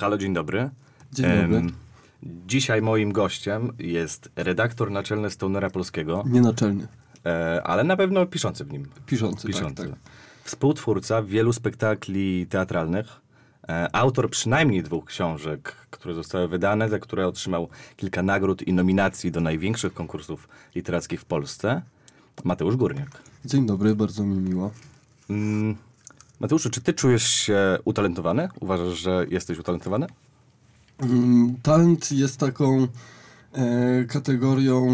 Halo, dzień dobry. Dzień dobry. Em, Dzisiaj moim gościem jest redaktor naczelny Stonera Polskiego, Nie naczelny, e, ale na pewno piszący w nim. piszący, Piszący. tak, tak. Współtwórca wielu spektakli teatralnych, e, autor przynajmniej dwóch książek, które zostały wydane, za które otrzymał kilka nagród i nominacji do największych konkursów literackich w Polsce. Mateusz Górniak. Dzień dobry, bardzo mi miło. Mm, Mateuszu, czy ty czujesz się utalentowany? Uważasz, że jesteś utalentowany? Mm, Talent jest taką e, kategorią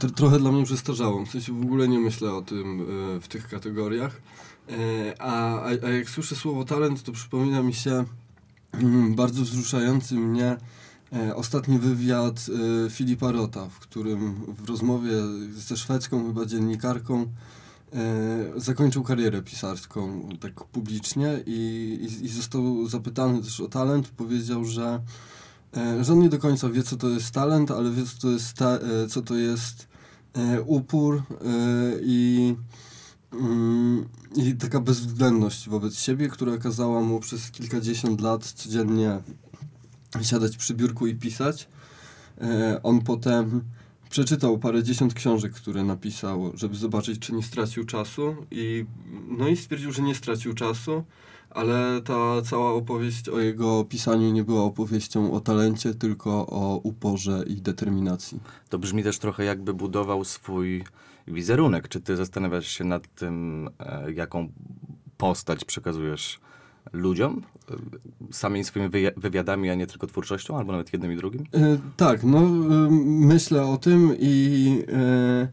tr- trochę dla mnie przestarzałą. W sensie w ogóle nie myślę o tym e, w tych kategoriach. E, a, a, jak słyszę słowo talent, to przypomina mi się mm, bardzo wzruszający mnie e, ostatni wywiad e, Filipa Rota, w którym w rozmowie ze szwedzką chyba dziennikarką zakończył karierę pisarską tak publicznie i, i, i został zapytany też o talent. Powiedział, że, e, że on nie do końca wie, co to jest talent, ale wie, co to jest, ta, e, co to jest e, upór e, i, mm, i taka bezwzględność wobec siebie, która kazała mu przez kilkadziesiąt lat codziennie siadać przy biurku i pisać. E, on potem przeczytał parę dziesiąt książek, które napisał, żeby zobaczyć, czy nie stracił czasu i no i stwierdził, że nie stracił czasu, ale ta cała opowieść o jego pisaniu nie była opowieścią o talencie, tylko o uporze i determinacji. To brzmi też trochę jakby budował swój wizerunek. Czy ty zastanawiasz się nad tym, e, jaką postać przekazujesz ludziom? E, Samymi swoimi wywiadami, a nie tylko twórczością, albo nawet jednym i drugim? E, tak, no e, myślę o tym i e,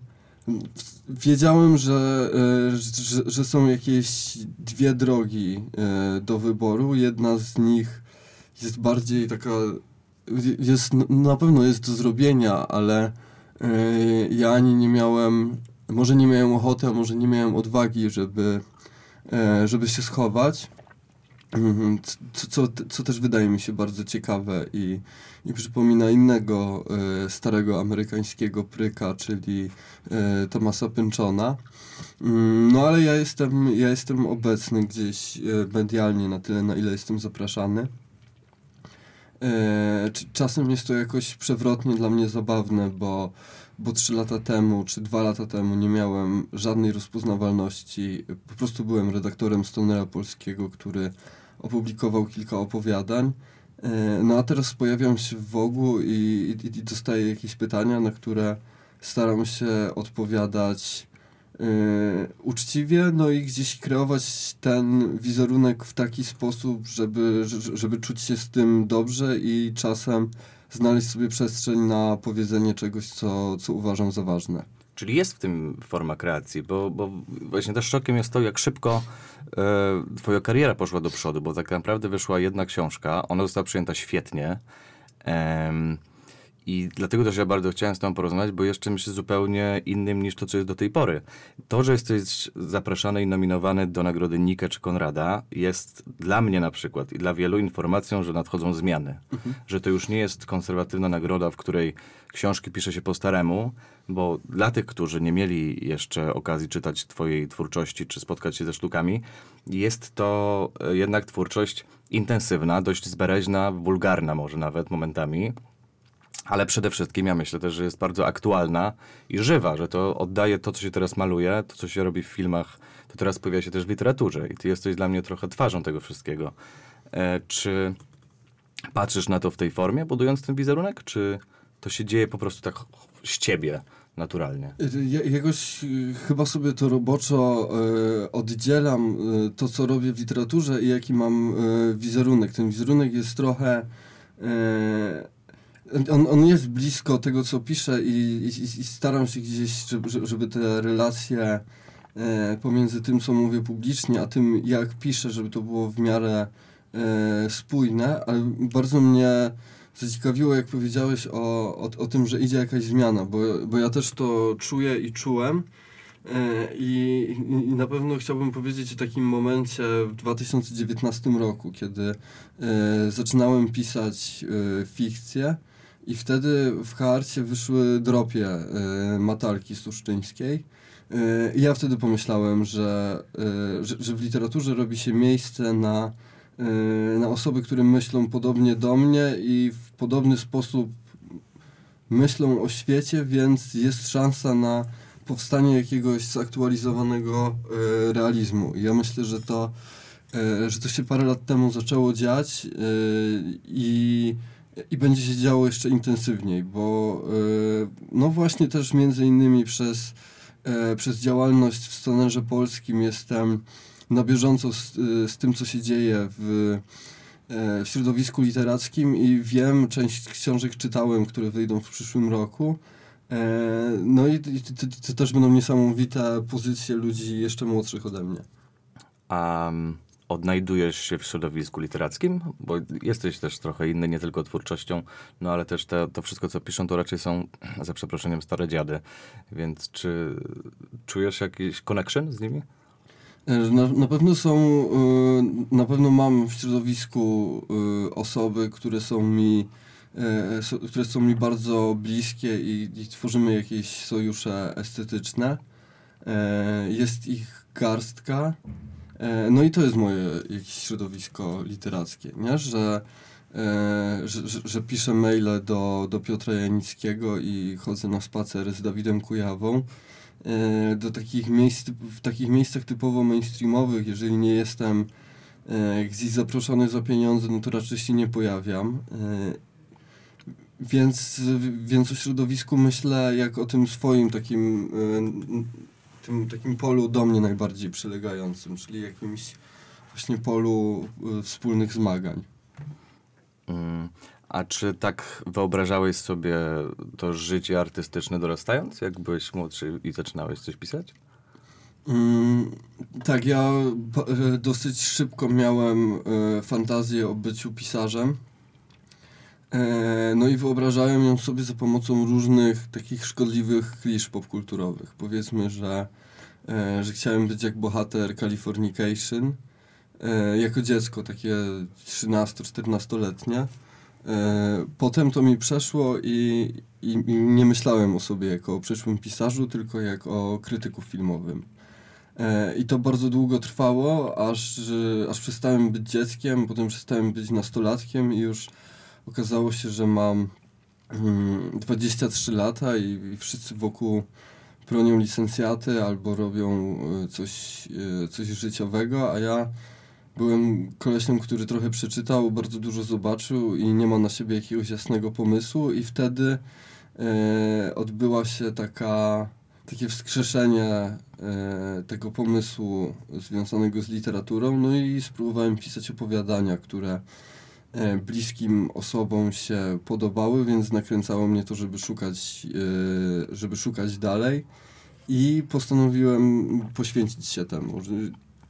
wiedziałem, że, e, że, że są jakieś dwie drogi e, do wyboru. Jedna z nich jest bardziej taka, jest, na pewno jest do zrobienia, ale e, ja ani nie miałem, może nie miałem ochoty, a może nie miałem odwagi, żeby, e, żeby się schować. Mhm, Co, co, co też wydaje mi się bardzo ciekawe i, i przypomina innego e, starego amerykańskiego pryka, czyli e, Thomasa Pynchona. Mm, No ale ja jestem, ja jestem obecny gdzieś e, medialnie na tyle, na ile jestem zapraszany. Czasem jest to jakoś przewrotnie dla mnie zabawne, bo, bo trzy lata temu, czy dwa lata temu nie miałem żadnej rozpoznawalności. Po prostu byłem redaktorem Stonera Polskiego, który opublikował kilka opowiadań. E, No a teraz pojawiam się w Wogu i, i, i dostaję jakieś pytania, na które staram się odpowiadać e, uczciwie, no i gdzieś kreować ten wizerunek w taki sposób, żeby, że- żeby czuć się z tym dobrze i czasem znaleźć sobie przestrzeń na powiedzenie czegoś, co, co uważam za ważne. Czyli jest w tym forma kreacji, bo, bo właśnie też szokiem jest to, jak szybko e, twoja kariera poszła do przodu, bo tak naprawdę wyszła jedna książka, ona została przyjęta świetnie. I dlatego też ja bardzo chciałem z tobą porozmawiać, bo jest czymś zupełnie innym niż to, co jest do tej pory. To, że jesteś zapraszany i nominowany do nagrody Nike czy Konrada, jest dla mnie na przykład i dla wielu informacją, że nadchodzą zmiany. Że to już nie jest konserwatywna nagroda, w której książki pisze się po staremu, bo dla tych, którzy nie mieli jeszcze okazji czytać twojej twórczości czy spotkać się ze sztukami, jest to e, jednak twórczość intensywna, dość zbereźna, wulgarna może nawet momentami. Ale przede wszystkim ja myślę też, że jest bardzo aktualna i żywa, że to oddaje to, co się teraz maluje, to, co się robi w filmach, to teraz pojawia się też w literaturze i ty jesteś dla mnie trochę twarzą tego wszystkiego. E, czy patrzysz na to w tej formie, budując ten wizerunek, czy to się dzieje po prostu tak z ciebie naturalnie? Ja, jakoś y, chyba sobie to roboczo y, oddzielam y, to, co robię w literaturze i jaki mam y, wizerunek. Ten wizerunek jest trochę. y, on, on jest blisko tego, co piszę, i, i, i staram się gdzieś, żeby, żeby te relacje y, pomiędzy tym, co mówię publicznie, a tym, jak piszę, żeby to było w miarę spójne, ale bardzo mnie zaciekawiło, jak powiedziałeś o, o, o tym, że idzie jakaś zmiana, bo, bo ja też to czuję i czułem. E, I, i- na pewno chciałbym powiedzieć o takim momencie w 2019 roku, kiedy e, zaczynałem pisać e, fikcję i wtedy w Harcie wyszły dropie e, Matalki Suszczyńskiej. I ja wtedy pomyślałem, że, że, że w literaturze robi się miejsce na na osoby, które myślą podobnie do mnie i w podobny sposób myślą o świecie, więc jest szansa na powstanie jakiegoś zaktualizowanego e, realizmu. Ja myślę, że to, e, że to się parę lat temu zaczęło dziać i, i będzie się działo jeszcze intensywniej, bo no właśnie też między innymi przez, przez działalność w stonerze polskim jestem na bieżąco z, z tym, co się dzieje w w środowisku literackim i wiem, część książek czytałem, które wyjdą w przyszłym roku. E, no i to, też będą niesamowite pozycje ludzi jeszcze młodszych ode mnie. A um, odnajdujesz się w środowisku literackim? Bo jesteś też trochę inny, nie tylko twórczością, no ale też te, to wszystko, co piszą, to raczej są, za przeproszeniem, stare dziady. Więc czy czujesz jakiś connection z nimi? E, na, na pewno są, e, na pewno mam w środowisku osoby, które są mi E, które są mi bardzo bliskie i, i tworzymy jakieś sojusze estetyczne. E, jest ich garstka. E, no i to jest moje jakieś środowisko literackie, nie? Że, że, że, że piszę maile do, do Piotra Janickiego i chodzę na spacer z Dawidem Kujawą do takich miejsc, w takich miejscach typowo mainstreamowych, jeżeli nie jestem gdzieś zaproszony za pieniądze, no to raczej się nie pojawiam. Więc, więc o środowisku myślę jak o tym swoim takim, e, tym takim polu do mnie najbardziej przylegającym, czyli jakimś właśnie polu e, wspólnych zmagań. Mm. A czy tak wyobrażałeś sobie to życie artystyczne dorastając, jak byłeś młodszy i zaczynałeś coś pisać? Mm, tak, ja e, dosyć szybko miałem fantazję o byciu pisarzem. E, no i wyobrażałem ją sobie za pomocą różnych takich szkodliwych klisz popkulturowych. Powiedzmy, że, e, że chciałem być jak bohater Californication. E, jako dziecko, takie 13-14-letnie. Potem to mi przeszło i, i, i, nie myślałem o sobie jako o przyszłym pisarzu, tylko jak o krytyku filmowym. I to bardzo długo trwało, aż, aż przestałem być dzieckiem, potem przestałem być nastolatkiem i już okazało się, że mam 23 mm, lata i, i wszyscy wokół bronią licencjaty albo robią e, coś, e, coś życiowego, a ja byłem kolesiem, który trochę przeczytał, bardzo dużo zobaczył i nie ma na siebie jakiegoś jasnego pomysłu i wtedy e, odbyła się taka, takie wskrzeszenie e, tego pomysłu związanego z literaturą, no i spróbowałem pisać opowiadania, które E, bliskim osobom się podobały, więc nakręcało mnie to, żeby szukać, e, żeby szukać dalej i postanowiłem poświęcić się temu.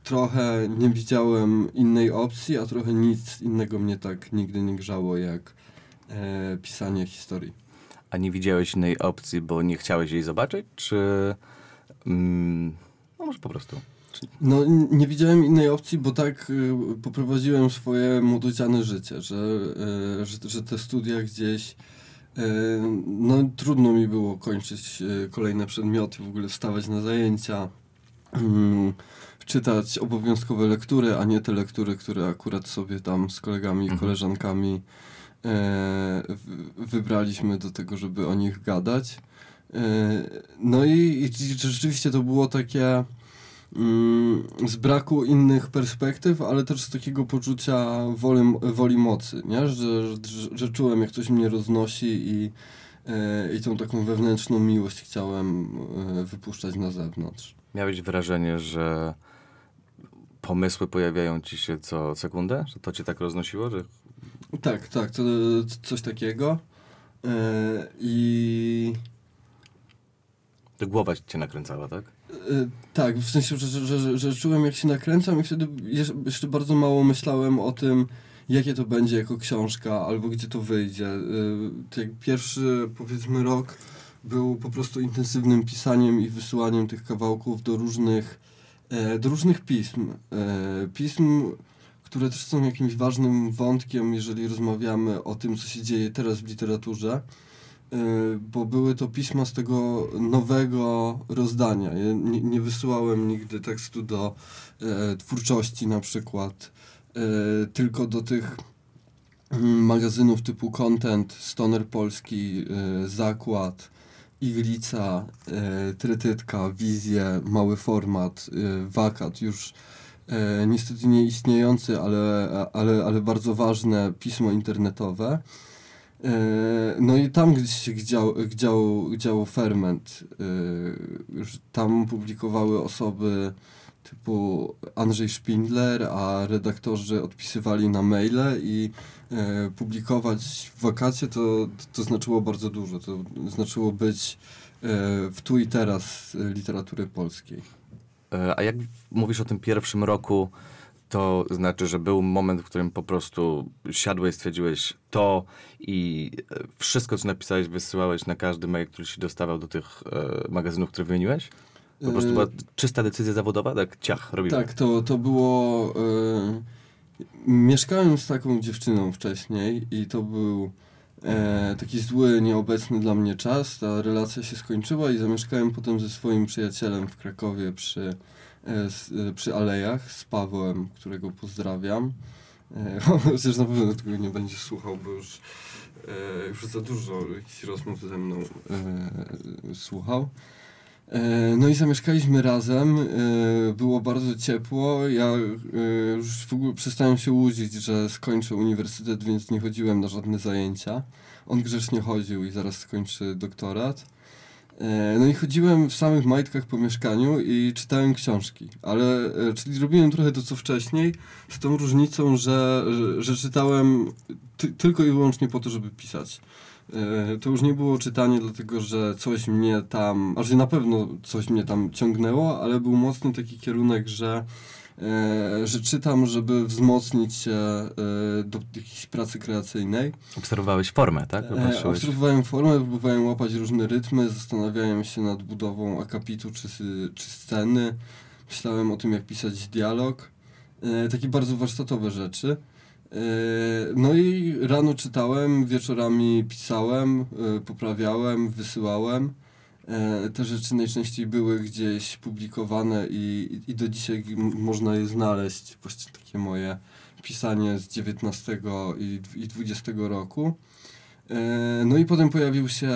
Trochę nie widziałem innej opcji, a trochę nic innego mnie tak nigdy nie grzało jak e, pisanie historii. A nie widziałeś innej opcji, bo nie chciałeś jej zobaczyć, czy mm, no może po prostu? No nie widziałem innej opcji, bo tak y, poprowadziłem swoje młododziane życie, że, y, że, że te studia gdzieś y, no trudno mi było kończyć kolejne przedmioty, w ogóle wstawać na zajęcia, mm, czytać obowiązkowe lektury, a nie te lektury, które akurat sobie tam z kolegami i mhm. koleżankami e, wybraliśmy do tego, żeby o nich gadać. E, no i, i rzeczywiście to było takie Mm, z braku innych perspektyw, ale też z takiego poczucia woli, woli mocy, nie? Że, że, że czułem, jak coś mnie roznosi i, e, i tą taką wewnętrzną miłość chciałem e, wypuszczać na zewnątrz. Miałeś wrażenie, że pomysły pojawiają ci się co sekundę? Że to cię tak roznosiło? Że... Tak, tak, to, coś takiego. E, I... To głowa cię nakręcała, tak? Y, tak, w sensie, że, że, że, że, czułem jak się nakręcam i wtedy jeszcze bardzo mało myślałem o tym, jakie to będzie jako książka, albo gdzie to wyjdzie. Y, pierwszy, powiedzmy, rok był po prostu intensywnym pisaniem i wysyłaniem tych kawałków do różnych, różnych pism. E, pism, które też są jakimś ważnym wątkiem, jeżeli rozmawiamy o tym, co się dzieje teraz w literaturze. Y, bo były to pisma z tego nowego rozdania. Ja nie, nie wysyłałem nigdy tekstu do e, twórczości na przykład tylko do tych mm, magazynów typu Content, Stoner Polski, Zakład, Iglica, Trytytka, Wizje, Mały Format, Wakat, już niestety nie istniejący, ale, ale, ale bardzo ważne pismo internetowe. E, no i tam gdzieś się gdział, gdział, gdział ferment. E, już tam publikowały osoby typu Andrzej Szpindler, a redaktorzy odpisywali na maile i e, publikować w wakacie to, to znaczyło bardzo dużo. To znaczyło być w tu i teraz literatury polskiej. A jak mówisz o tym pierwszym roku, to znaczy, że był moment, w którym po prostu siadłeś, stwierdziłeś to i e, wszystko, co napisałeś, wysyłałeś na każdy mail, który się dostawał do tych e, magazynów, które wymieniłeś? Po prostu była czysta decyzja zawodowa, tak ciach, robimy. Tak, to, to było... E, mieszkałem z taką dziewczyną wcześniej i to był e, taki zły, nieobecny dla mnie czas. Ta relacja się skończyła i zamieszkałem potem ze swoim przyjacielem w Krakowie przy E, e, przy Alejach z Pawłem, którego pozdrawiam. E, chociaż na pewno tego nie będzie słuchał, bo już, już za dużo jakichś rozmów ze mną słuchał. No i zamieszkaliśmy razem, było bardzo ciepło, ja już w ogóle przestałem się łudzić, że skończę uniwersytet, więc nie chodziłem na żadne zajęcia. On grzecznie chodził i zaraz skończy doktorat. E, no i chodziłem w samych majtkach po mieszkaniu i czytałem książki, ale e, czyli robiłem trochę to co wcześniej, z tą różnicą, że, że, że czytałem ty, tylko i wyłącznie po to, żeby pisać. E, to już nie było czytanie dlatego, że coś mnie tam, aż na pewno coś mnie tam ciągnęło, ale był mocny taki kierunek, że E, że czytam, żeby wzmocnić się e, do jakiejś pracy kreacyjnej. Obserwowałeś formę, tak? E, obserwowałem formę, próbowałem łapać różne rytmy, zastanawiałem się nad budową akapitu czy, czy sceny. Myślałem o tym, jak pisać dialog. Takie bardzo warsztatowe rzeczy. No i rano czytałem, wieczorami pisałem, poprawiałem, wysyłałem. E, te rzeczy najczęściej były gdzieś publikowane i, i do dzisiaj można je znaleźć. Właściwie takie moje pisanie z XIX i, i XX roku. No i potem, pojawił się,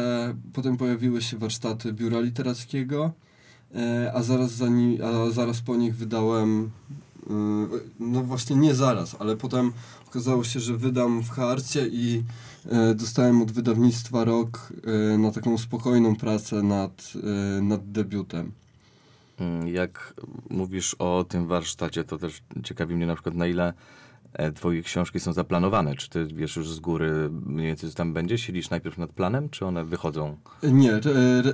potem pojawiły się warsztaty biura literackiego, a zaraz, za ni, a zaraz po nich wydałem, no właśnie nie zaraz, ale potem okazało się, że wydam w harcie i E, dostałem od wydawnictwa rok e, na taką spokojną pracę nad, e, nad debiutem. Mm, jak mówisz o tym warsztacie, to też ciekawi mnie na przykład na ile twoje książki są zaplanowane? Czy ty wiesz już z góry mniej więcej co tam będzie? Siedzisz najpierw nad planem, czy one wychodzą? Nie,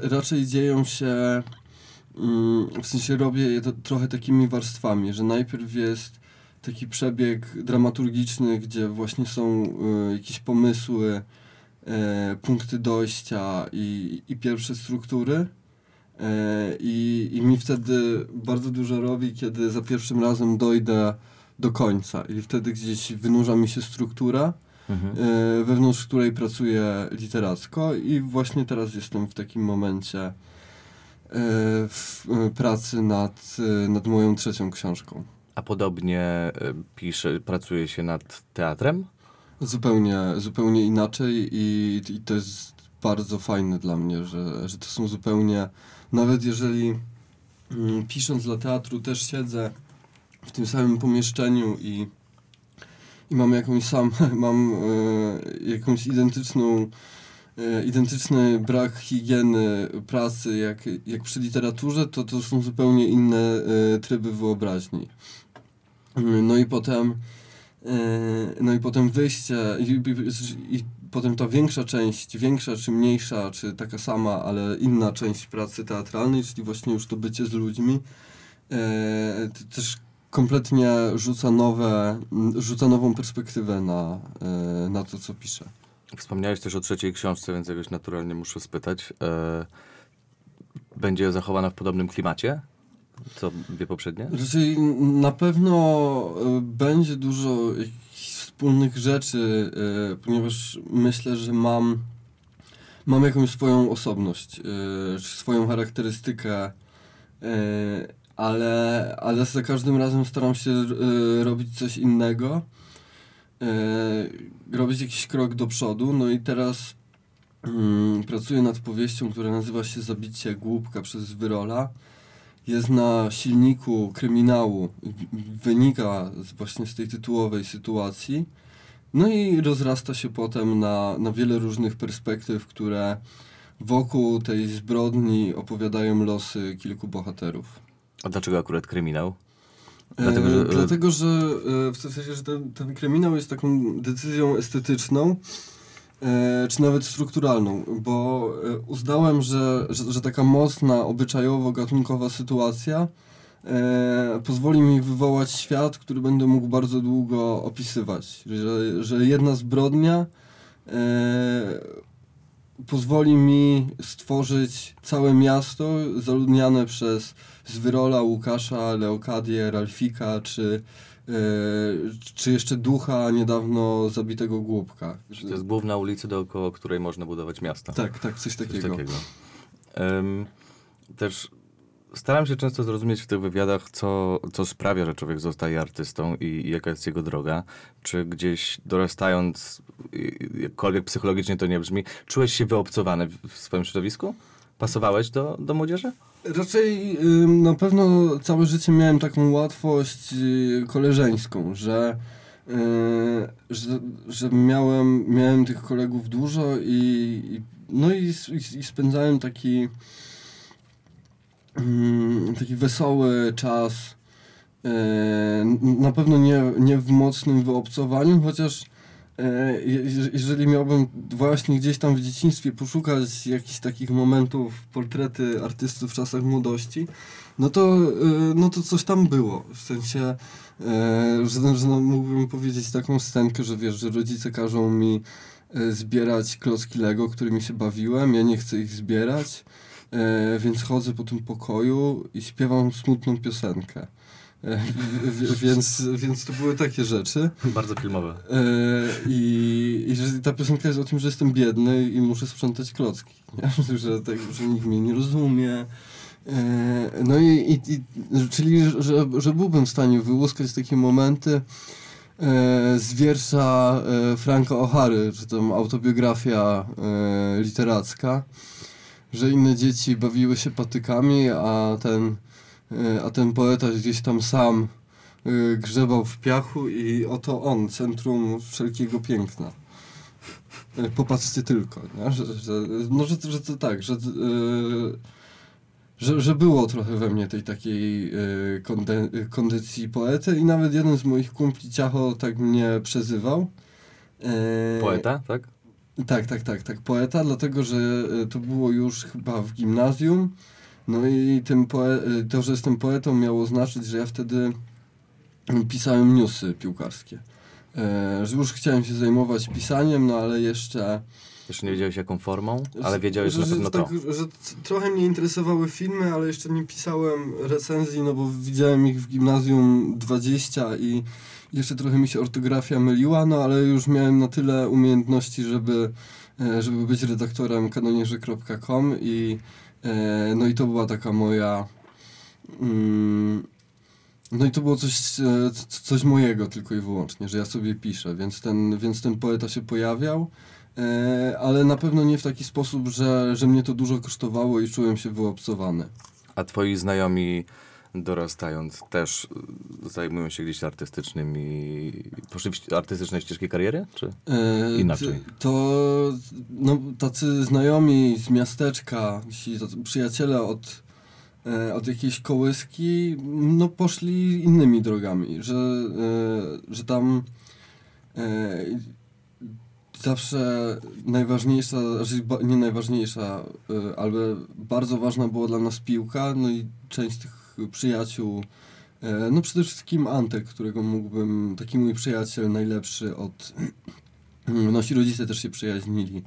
raczej dzieją się, mm, w sensie robię je trochę takimi warstwami, że najpierw jest taki przebieg dramaturgiczny, gdzie właśnie są y, jakieś pomysły, y, punkty dojścia i, i pierwsze struktury. Y, I, I mi wtedy bardzo dużo robi, kiedy za pierwszym razem dojdę do końca i wtedy gdzieś wynurza mi się struktura, mhm. wewnątrz której pracuję literacko i właśnie teraz jestem w takim momencie w pracy nad, nad moją trzecią książką. A podobnie e, pisze, pracuje się nad teatrem? Zupełnie, zupełnie inaczej i, i to jest bardzo fajne dla mnie, że, że to są zupełnie, nawet jeżeli mm, pisząc dla teatru też siedzę w tym samym pomieszczeniu i, i mam jakąś sam, mam e, jakąś identyczną e, identyczny brak higieny pracy jak, jak przy literaturze, to to są zupełnie inne e, tryby wyobraźni. No i potem e, no i potem wyjście i, i, i, potem ta większa część, większa czy mniejsza, czy taka sama, ale inna część pracy teatralnej, czyli właśnie już to bycie z ludźmi, e, też kompletnie rzuca nowe, rzuca nową perspektywę na, e, na to, co piszę. Wspomniałeś też o trzeciej książce, więc jakoś naturalnie muszę spytać. Będzie zachowana w podobnym klimacie? Co dwie poprzednie? Raczej na pewno e, będzie dużo wspólnych rzeczy, e, ponieważ myślę, że mam, mam jakąś swoją osobność, e, swoją charakterystykę, ale, ale za każdym razem staram się robić coś innego, robić jakiś krok do przodu. No i teraz y, pracuję nad powieścią, która nazywa się Zabicie głupka przez Wyrola. Jest na silniku kryminału, wynika właśnie z tej tytułowej sytuacji. No i rozrasta się potem na, na wiele różnych perspektyw, które wokół tej zbrodni opowiadają losy kilku bohaterów. A dlaczego akurat kryminał? Dlatego, że, e, dlatego, że e, w sensie, że ten, ten kryminał jest taką decyzją estetyczną, e, czy nawet strukturalną, bo e, uznałem, że, że, że taka mocna, obyczajowo-gatunkowa sytuacja e, pozwoli mi wywołać świat, który będę mógł bardzo długo opisywać. Że, że jedna zbrodnia e, pozwoli mi stworzyć całe miasto zaludniane przez Zwyrola, Łukasza, Leokadię, Ralfika, czy, e, czy jeszcze ducha niedawno zabitego głupka. To jest główna ulica, dookoła której można budować miasta. Tak, tak, coś takiego. Coś takiego. Um, też staram się często zrozumieć w tych wywiadach, co, co sprawia, że człowiek zostaje artystą i, i jaka jest jego droga. Czy gdzieś dorastając, jakkolwiek psychologicznie to nie brzmi, czułeś się wyobcowany w swoim środowisku? Pasowałeś do, do młodzieży? Raczej na pewno całe życie miałem taką łatwość y, koleżeńską, że, y, że, że miałem, miałem tych kolegów dużo i, no i, i, spędzałem taki Mm, taki wesoły czas. E, na pewno nie, nie w mocnym wyobcowaniu, chociaż jeżeli miałbym właśnie gdzieś tam w dzieciństwie poszukać jakichś takich momentów, portrety artystów w czasach młodości, no to, e, no to coś tam było. W sensie, że, że no, mógłbym powiedzieć taką scenkę, że wiesz, że rodzice każą mi zbierać klocki Lego, którymi się bawiłem, ja nie chcę ich zbierać. E, więc chodzę po tym pokoju i śpiewam smutną piosenkę. Więc, więc to były takie rzeczy. Bardzo filmowe. E, I, I że ta piosenka jest o tym, że jestem biedny i muszę sprzątać klocki. Nie? Że, tak, że nikt mnie nie rozumie. E, no i, i, i czyli, że, że byłbym w stanie wyłuskać takie momenty e, z wiersza Franka O'Hary, czy tam autobiografia literacka że inne dzieci bawiły się patykami, a ten, a ten poeta gdzieś tam sam e, grzebał w piachu i oto on, centrum wszelkiego piękna. E, popatrzcie tylko, nie? Że, że, no, że, że to tak, że, że, że było trochę we mnie tej takiej kondycji poety i nawet jeden z moich kumpli Ciacho tak mnie przezywał. Poeta, tak? Tak, tak, tak, tak, poeta, dlatego że e, to było już chyba w gimnazjum. No i tym poe- to, że jestem poetą miało znaczyć, że ja wtedy pisałem newsy piłkarskie. E, że już chciałem się zajmować pisaniem, no ale jeszcze... Jeszcze nie wiedziałeś jaką formą, ale wiedziałeś, że, na pewno tak, to. Że trochę mnie interesowały filmy, ale jeszcze nie pisałem recenzji, no bo widziałem ich w gimnazjum 20 i jeszcze trochę mi się ortografia myliła, no ale już miałem na tyle umiejętności, żeby, e, żeby być redaktorem kanonierze.com i no i to była taka moja mm, no i to było coś, e, coś mojego tylko i wyłącznie, że ja sobie piszę, więc ten, więc ten poeta się pojawiał, ale na pewno nie w taki sposób, że, że mnie to dużo kosztowało i czułem się wyobcowany. A twoi znajomi dorastając też y, zajmują się gdzieś artystycznymi, poszli w artystyczne ścieżki kariery, czy e, inaczej? To no, tacy znajomi z miasteczka, ci przyjaciele od, e, od jakiejś kołyski, no poszli innymi drogami, że, e, że tam zawsze najważniejsza, znaczy nie najważniejsza, ale bardzo ważna była dla nas piłka, no i część tych przyjaciół. E, no przede wszystkim Antek, którego mógłbym, taki mój przyjaciel najlepszy od... Nasi rodzice też się przyjaźnili,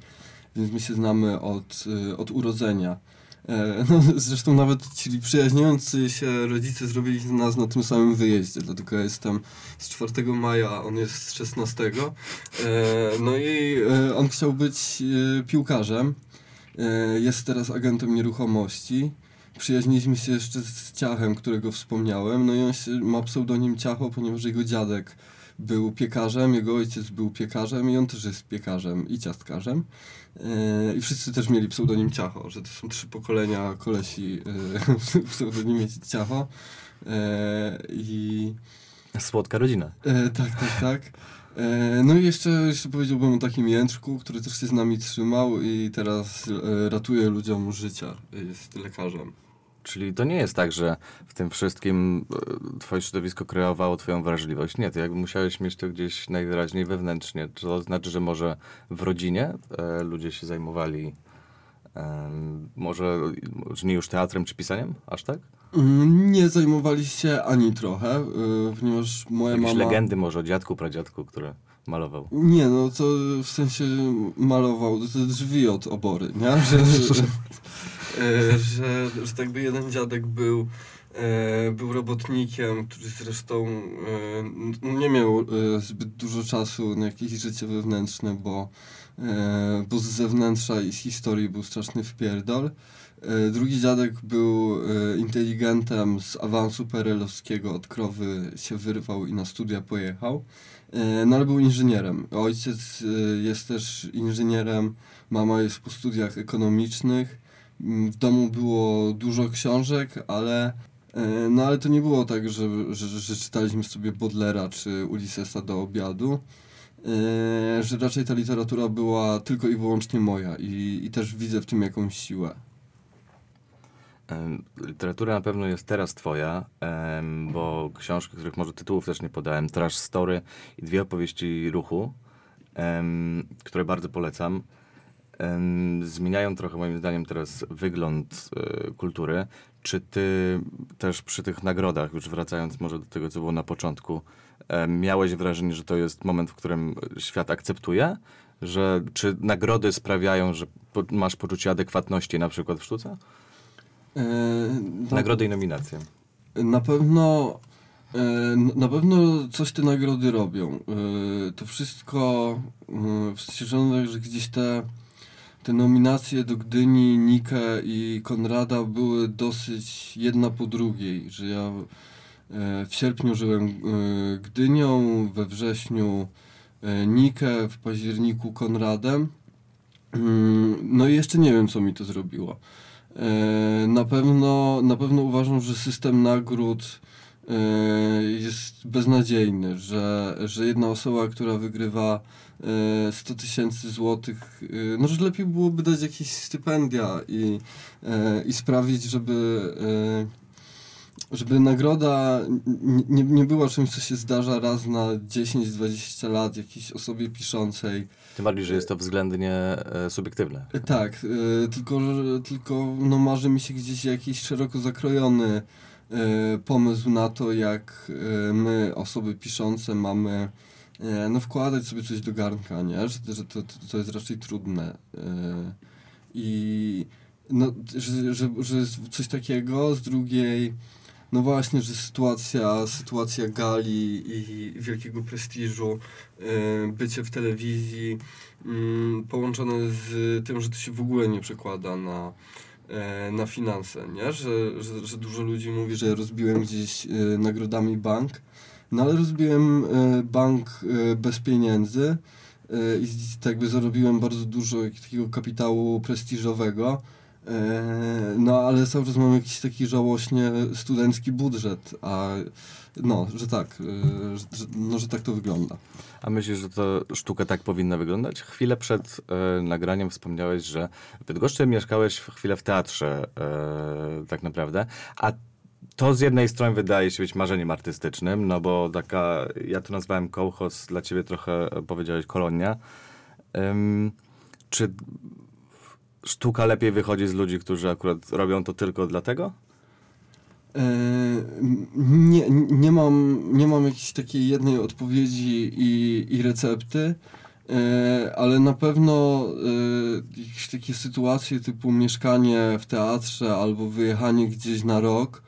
więc my się znamy od, e, od urodzenia. E, no, zresztą nawet ci przyjaźniący się rodzice zrobili nas na tym samym wyjeździe, dlatego ja jestem z 4 maja, a on jest z 16. No i on chciał być piłkarzem. Jest teraz agentem nieruchomości przyjaźniliśmy się jeszcze z Ciachem, którego wspomniałem. No i on się, ma pseudonim Ciacho, ponieważ jego dziadek był piekarzem, jego ojciec był piekarzem i on też jest piekarzem i ciastkarzem. E, I wszyscy też mieli pseudonim Ciacho, że to są trzy pokolenia kolesi e, w pseudonimie Ciacho. E, I... Słodka rodzina. E, tak, tak, tak. No i jeszcze, jeszcze powiedziałbym o takim Jędrzku, który też się z nami trzymał i teraz ratuje ludziom życia. Jest lekarzem. Czyli to nie jest tak, że w tym wszystkim e, twoje środowisko kreowało twoją wrażliwość. Nie, to jakby musiałeś mieć to gdzieś najwyraźniej wewnętrznie. Czy to znaczy, że może w rodzinie e, ludzie się zajmowali e, może, że nie już teatrem czy pisaniem? Aż tak? Mm, Nie zajmowali się ani trochę, e, ponieważ moja Jakieś mama... legendy może o dziadku, pradziadku, który malował. Nie, no to w sensie malował drzwi od obory, nie? Że, że, e, że, że tak by jeden dziadek był, e, był robotnikiem, który zresztą e, n- nie miał zbyt dużo czasu na jakieś życie wewnętrzne, bo, bo z zewnętrza i z historii był straszny wpierdol. Drugi dziadek był inteligentem z awansu perelowskiego, od krowy się wyrwał i na studia pojechał. No ale był inżynierem. Ojciec jest też inżynierem, mama jest po studiach ekonomicznych. Mm, W domu było dużo książek, ale e, no ale to nie było tak, że, że, że czytaliśmy sobie Bodlera czy Ulyssesa do obiadu. E, Że raczej ta literatura była tylko i wyłącznie moja i, i też widzę w tym jakąś siłę. Literatura na pewno jest teraz twoja, bo książki, których może tytułów też nie podałem, Trash Story i dwie opowieści ruchu, które bardzo polecam, zmieniają trochę moim zdaniem teraz wygląd e, kultury. Czy ty też przy tych nagrodach, już wracając może do tego, co było na początku, miałeś wrażenie, że to jest moment, w którym świat akceptuje? Że, czy nagrody sprawiają, że masz poczucie adekwatności na przykład w sztuce? E, Nagrody i nominacje. Na pewno e, na pewno coś te nagrody robią. To wszystko e, w sensie, że gdzieś te, te nominacje do Gdyni, Nikę i Konrada były dosyć jedna po drugiej, że ja e, w sierpniu żyłem e, Gdynią, we wrześniu e, Nikę, w październiku Konradem. Mm, No i jeszcze nie wiem, co mi to zrobiło. Na pewno, na pewno uważam, że system nagród jest beznadziejny, że, że jedna osoba, która wygrywa 100 tysięcy złotych, e, no że lepiej byłoby dać jakieś stypendia i, e, i sprawić, żeby, e, żeby nagroda nie, nie była czymś, co się zdarza raz na 10-20 lat jakiejś osobie piszącej. Tym bardziej, że jest to względnie e, subiektywne. E, Tak, e, tylko, tylko no, marzy mi się gdzieś jakiś szeroko zakrojony e, pomysł na to, jak e, my, osoby piszące, mamy e, no, wkładać sobie coś do garnka, nie? Że, że to, to, jest raczej trudne. E, I no, że, że, że coś takiego, z drugiej no właśnie, że sytuacja, sytuacja gali i wielkiego prestiżu, e, bycie w telewizji, mm, połączone z tym, że to się w ogóle nie przekłada na, e, na finanse, nie? Że, że, że dużo ludzi mówi, że rozbiłem gdzieś e, nagrodami bank, no ale rozbiłem e, bank e, bez pieniędzy e, i tak jakby zarobiłem bardzo dużo takiego kapitału prestiżowego, no ale cały czas mam jakiś taki żałośnie studencki budżet, a no, że tak, że, no, że tak to wygląda. A myślisz, że to sztuka tak powinna wyglądać? Chwilę przed e, nagraniem wspomniałeś, że w Bydgoszczy mieszkałeś chwilę w teatrze e, tak naprawdę, a to z jednej strony wydaje się być marzeniem artystycznym, no bo taka, ja to nazwałem kołchoz, dla ciebie trochę powiedziałeś kolonia. Ym, czy sztuka lepiej wychodzi z ludzi, którzy akurat robią to tylko dlatego? E, Nie, nie, mam, nie mam jakiejś takiej jednej odpowiedzi i, i recepty, e, ale na pewno e, jakieś takie sytuacje typu mieszkanie w teatrze albo wyjechanie gdzieś na rok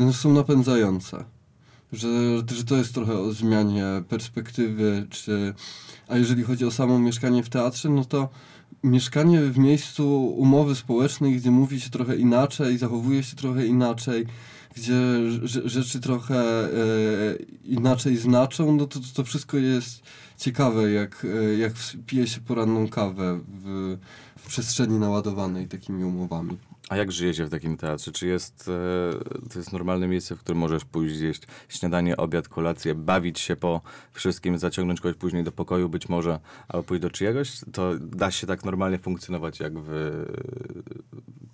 no są napędzające. Że, że to jest trochę o zmianie perspektywy, czy, a jeżeli chodzi o samo mieszkanie w teatrze, no to mieszkanie w miejscu umowy społecznej, gdzie mówi się trochę inaczej, zachowuje się trochę inaczej, gdzie rzeczy trochę e, inaczej znaczą, no to, to, to wszystko jest ciekawe, jak, e, jak pije się poranną kawę w, w przestrzeni naładowanej takimi umowami. A jak żyje się w takim teatrze? Czy jest, e, to jest normalne miejsce, w którym możesz pójść zjeść śniadanie, obiad, kolację, bawić się po wszystkim, zaciągnąć kogoś później do pokoju być może, albo pójść do czyjegoś? To da się tak normalnie funkcjonować jak w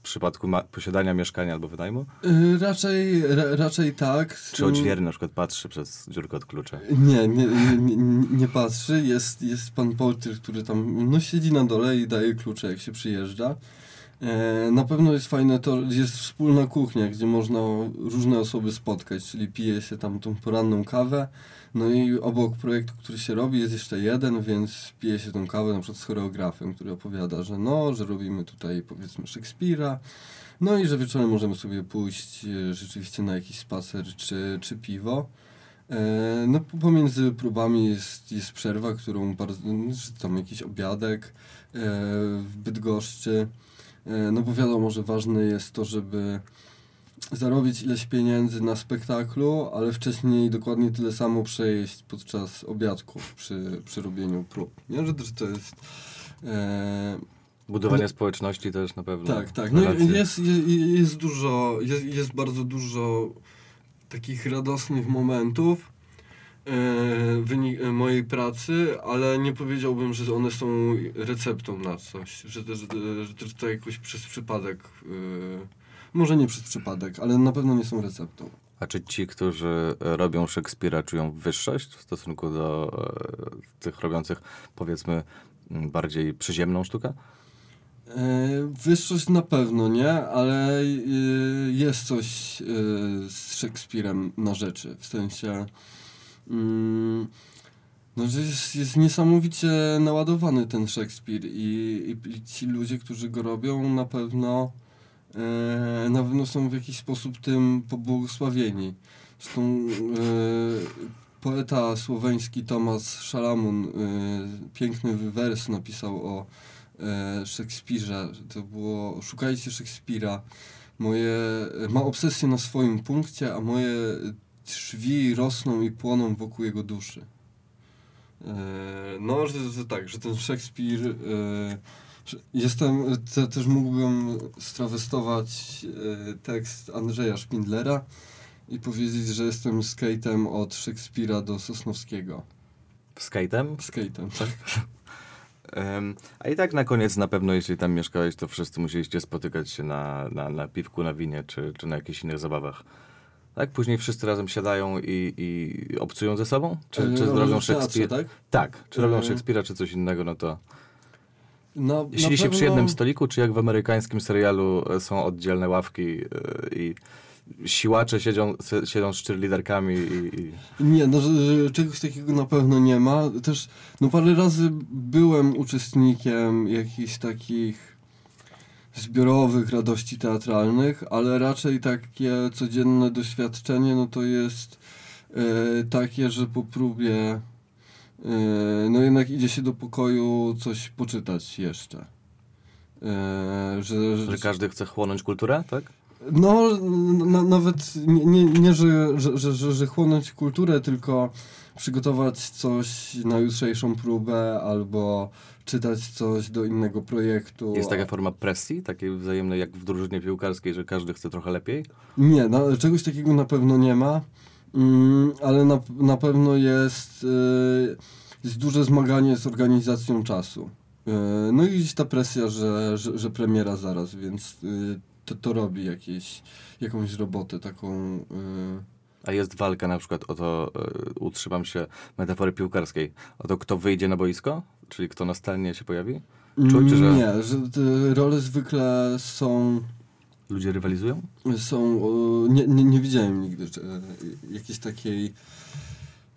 przypadku posiadania mieszkania albo wynajmu? Yy, raczej, ra, raczej tak. Czy odźwierny na przykład patrzy przez dziurkę od klucza? Nie, nie, nie, nie, patrzy. Jest, jest pan portier, który tam no, siedzi na dole i daje klucze jak się przyjeżdża. E, na pewno jest fajne to, jest wspólna kuchnia, gdzie można różne osoby spotkać, czyli pije się tam tą poranną kawę, no i obok projektu, który się robi jest jeszcze jeden, więc pije się tą kawę na przykład z choreografem, który opowiada, że no, że robimy tutaj powiedzmy Szekspira, no i że wieczorem możemy sobie pójść e, rzeczywiście na jakiś spacer czy, czy piwo. E, no pomiędzy próbami jest, jest przerwa, którą bardzo, tam jakiś obiadek w Bydgoszczy. E, no bo wiadomo, że ważne jest to, żeby zarobić ileś pieniędzy na spektaklu, ale wcześniej dokładnie tyle samo przejeść podczas obiadków przy, przy robieniu prób. Nie, że to jest... E, Budowanie no, społeczności też na pewno. Tak, tak. No jest, jest, jest dużo, jest, jest bardzo dużo takich radosnych momentów, wynik e, mojej pracy, ale nie powiedziałbym, że one są receptą na coś, że, że, że, że to jakoś przez przypadek, e, może nie przez przypadek, ale na pewno nie są receptą. A czy ci, którzy robią Szekspira, czują wyższość w stosunku do tych robiących, powiedzmy, bardziej przyziemną sztukę? Wyższość na pewno nie, ale jest coś z Szekspirem na rzeczy, w sensie no, że jest, jest niesamowicie naładowany ten Szekspir i, i ci ludzie, którzy go robią, na pewno e, na pewno są w jakiś sposób tym pobłogosławieni. Zresztą e, poeta słoweński Tomasz Szalamun e, piękny wers napisał o e, Szekspirze. To było szukajcie Szekspira. Moje, ma obsesję na swoim punkcie, a moje drzwi rosną i płoną wokół jego duszy. E, no, że, że tak, że ten Szekspir. E, jestem, te, też mógłbym strawestować e, tekst Andrzeja Szpindlera i powiedzieć, że jestem skate'em od Szekspira do Sosnowskiego. Skate'em? Skate'em, tak. Um, a i tak na koniec na pewno, jeśli tam mieszkałeś, to wszyscy musieliście spotykać się na, na, na piwku, na winie, czy, czy na jakichś innych zabawach. Tak? Później wszyscy razem siadają i, i obcują ze sobą? Czy, czy no, robią Szekspira? Tak? tak. Czy robią e... Szekspira, czy coś innego, no to... No, Siedzi się pewno... przy jednym stoliku, czy jak w amerykańskim serialu e, są oddzielne ławki yy, i siłacze siedzą, siedzą z cheerleaderkami i, i... Nie, no czegoś takiego na pewno nie ma. Też, no parę razy byłem uczestnikiem jakichś takich zbiorowych radości teatralnych, ale raczej takie codzienne doświadczenie, no to jest e, takie, że po próbie e, no jednak idzie się do pokoju coś poczytać jeszcze. E, że, że, że, każdy chce chłonąć kulturę, tak? No, na, nawet nie, nie, nie że, że, że, że chłonąć kulturę, tylko przygotować coś na jutrzejszą próbę albo czytać coś do innego projektu. Jest taka forma presji, takiej wzajemnej jak w drużynie piłkarskiej, że każdy chce trochę lepiej? Nie, no, czegoś takiego na pewno nie ma, mm, ale na, na pewno jest, y, jest duże zmaganie z organizacją czasu. Y, no i gdzieś ta presja, że, że, że premiera zaraz, więc y, to, to robi jakieś, jakąś robotę taką... A jest walka na przykład o to, utrzymam się metafory piłkarskiej, o to, kto wyjdzie na boisko? Czyli kto na scenie się pojawi? Czujcie, że... Nie, że role zwykle są... Ludzie rywalizują? Są... Nie, nie, nie widziałem nigdy że, jakiejś takiej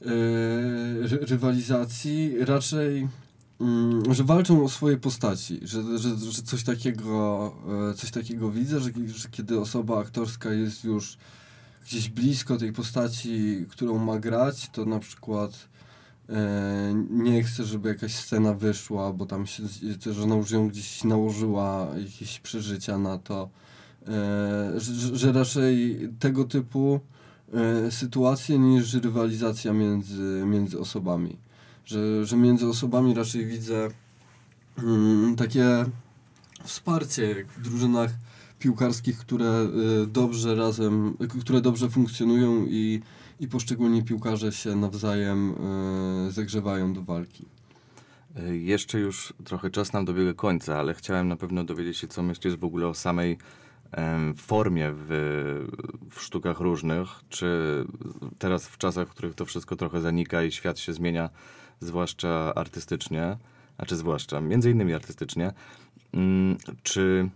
e, rywalizacji. Raczej mm, że walczą o swoje postaci, że, że, że coś, takiego, e, coś takiego widzę, że, że kiedy osoba aktorska jest już gdzieś blisko tej postaci, którą ma grać, to na przykład E, nie chcę, żeby jakaś scena wyszła, bo tam się, że już ją gdzieś nałożyła jakieś przeżycia na to. E, że, że raczej tego typu e, sytuacje niż rywalizacja między, między osobami. Że, że między osobami raczej widzę mm, takie wsparcie jak w drużynach piłkarskich, które y, dobrze razem, które dobrze funkcjonują i, i poszczególni piłkarze się nawzajem y, zagrzewają do walki. Y, jeszcze już trochę czas nam dobiega końca, ale chciałem na pewno dowiedzieć się, co myślisz w ogóle o samej formie w, w sztukach różnych, czy teraz w czasach, w których to wszystko trochę zanika i świat się zmienia, zwłaszcza artystycznie, a czy zwłaszcza, między innymi artystycznie, mm, czy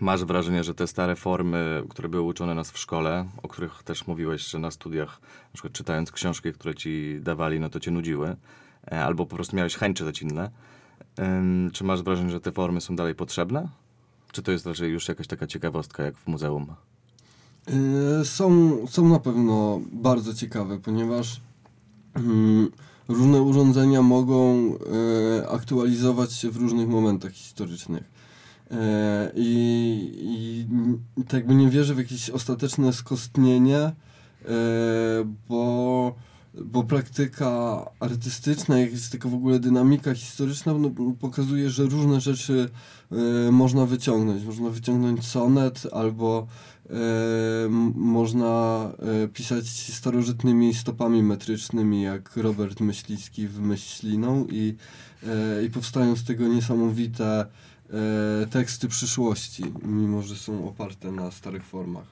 Masz wrażenie, że te stare formy, które były uczone nas w szkole, o których też mówiłeś, że na studiach, na przykład czytając książki, które ci dawali, no to cię nudziły, e, albo po prostu miałeś chęć czytać inne. Czy masz wrażenie, że te formy są dalej potrzebne? Czy to jest raczej już jakaś taka ciekawostka, jak w muzeum? E, są, są na pewno bardzo ciekawe, ponieważ mm, różne urządzenia mogą e, aktualizować się w różnych momentach historycznych. E, I, I tak jakby nie wierzę w jakieś ostateczne skostnienie, e, bo, bo praktyka artystyczna, jak jest taka w ogóle dynamika historyczna, no, pokazuje, że różne rzeczy e, można wyciągnąć. Można wyciągnąć sonet albo można pisać starożytnymi stopami metrycznymi, jak Robert Myślicki w Myśliną i, i powstają z tego niesamowite e, teksty przyszłości, mimo że są oparte na starych formach.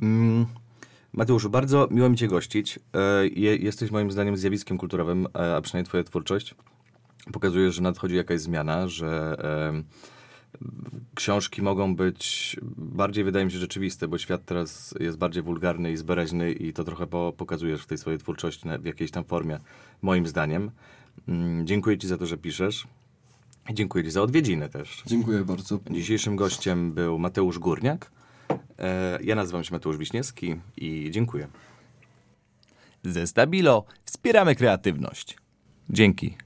Mm. Mateuszu, bardzo miło mi Cię gościć. E, jesteś moim zdaniem zjawiskiem kulturowym, a przynajmniej Twoja twórczość pokazuje, że nadchodzi jakaś zmiana, że e, książki mogą być bardziej, wydaje mi się, rzeczywiste, bo świat teraz jest bardziej wulgarny i zbereźny i to trochę po, pokazujesz w tej swojej twórczości w jakiejś tam formie, moim zdaniem. Mm, dziękuję Ci za to, że piszesz. Dziękuję Ci za odwiedziny też. Dziękuję bardzo. Dzisiejszym gościem był Mateusz Górniak. E, ja nazywam się Mateusz Wiśniewski i dziękuję. Ze Stabilo wspieramy kreatywność. Dzięki.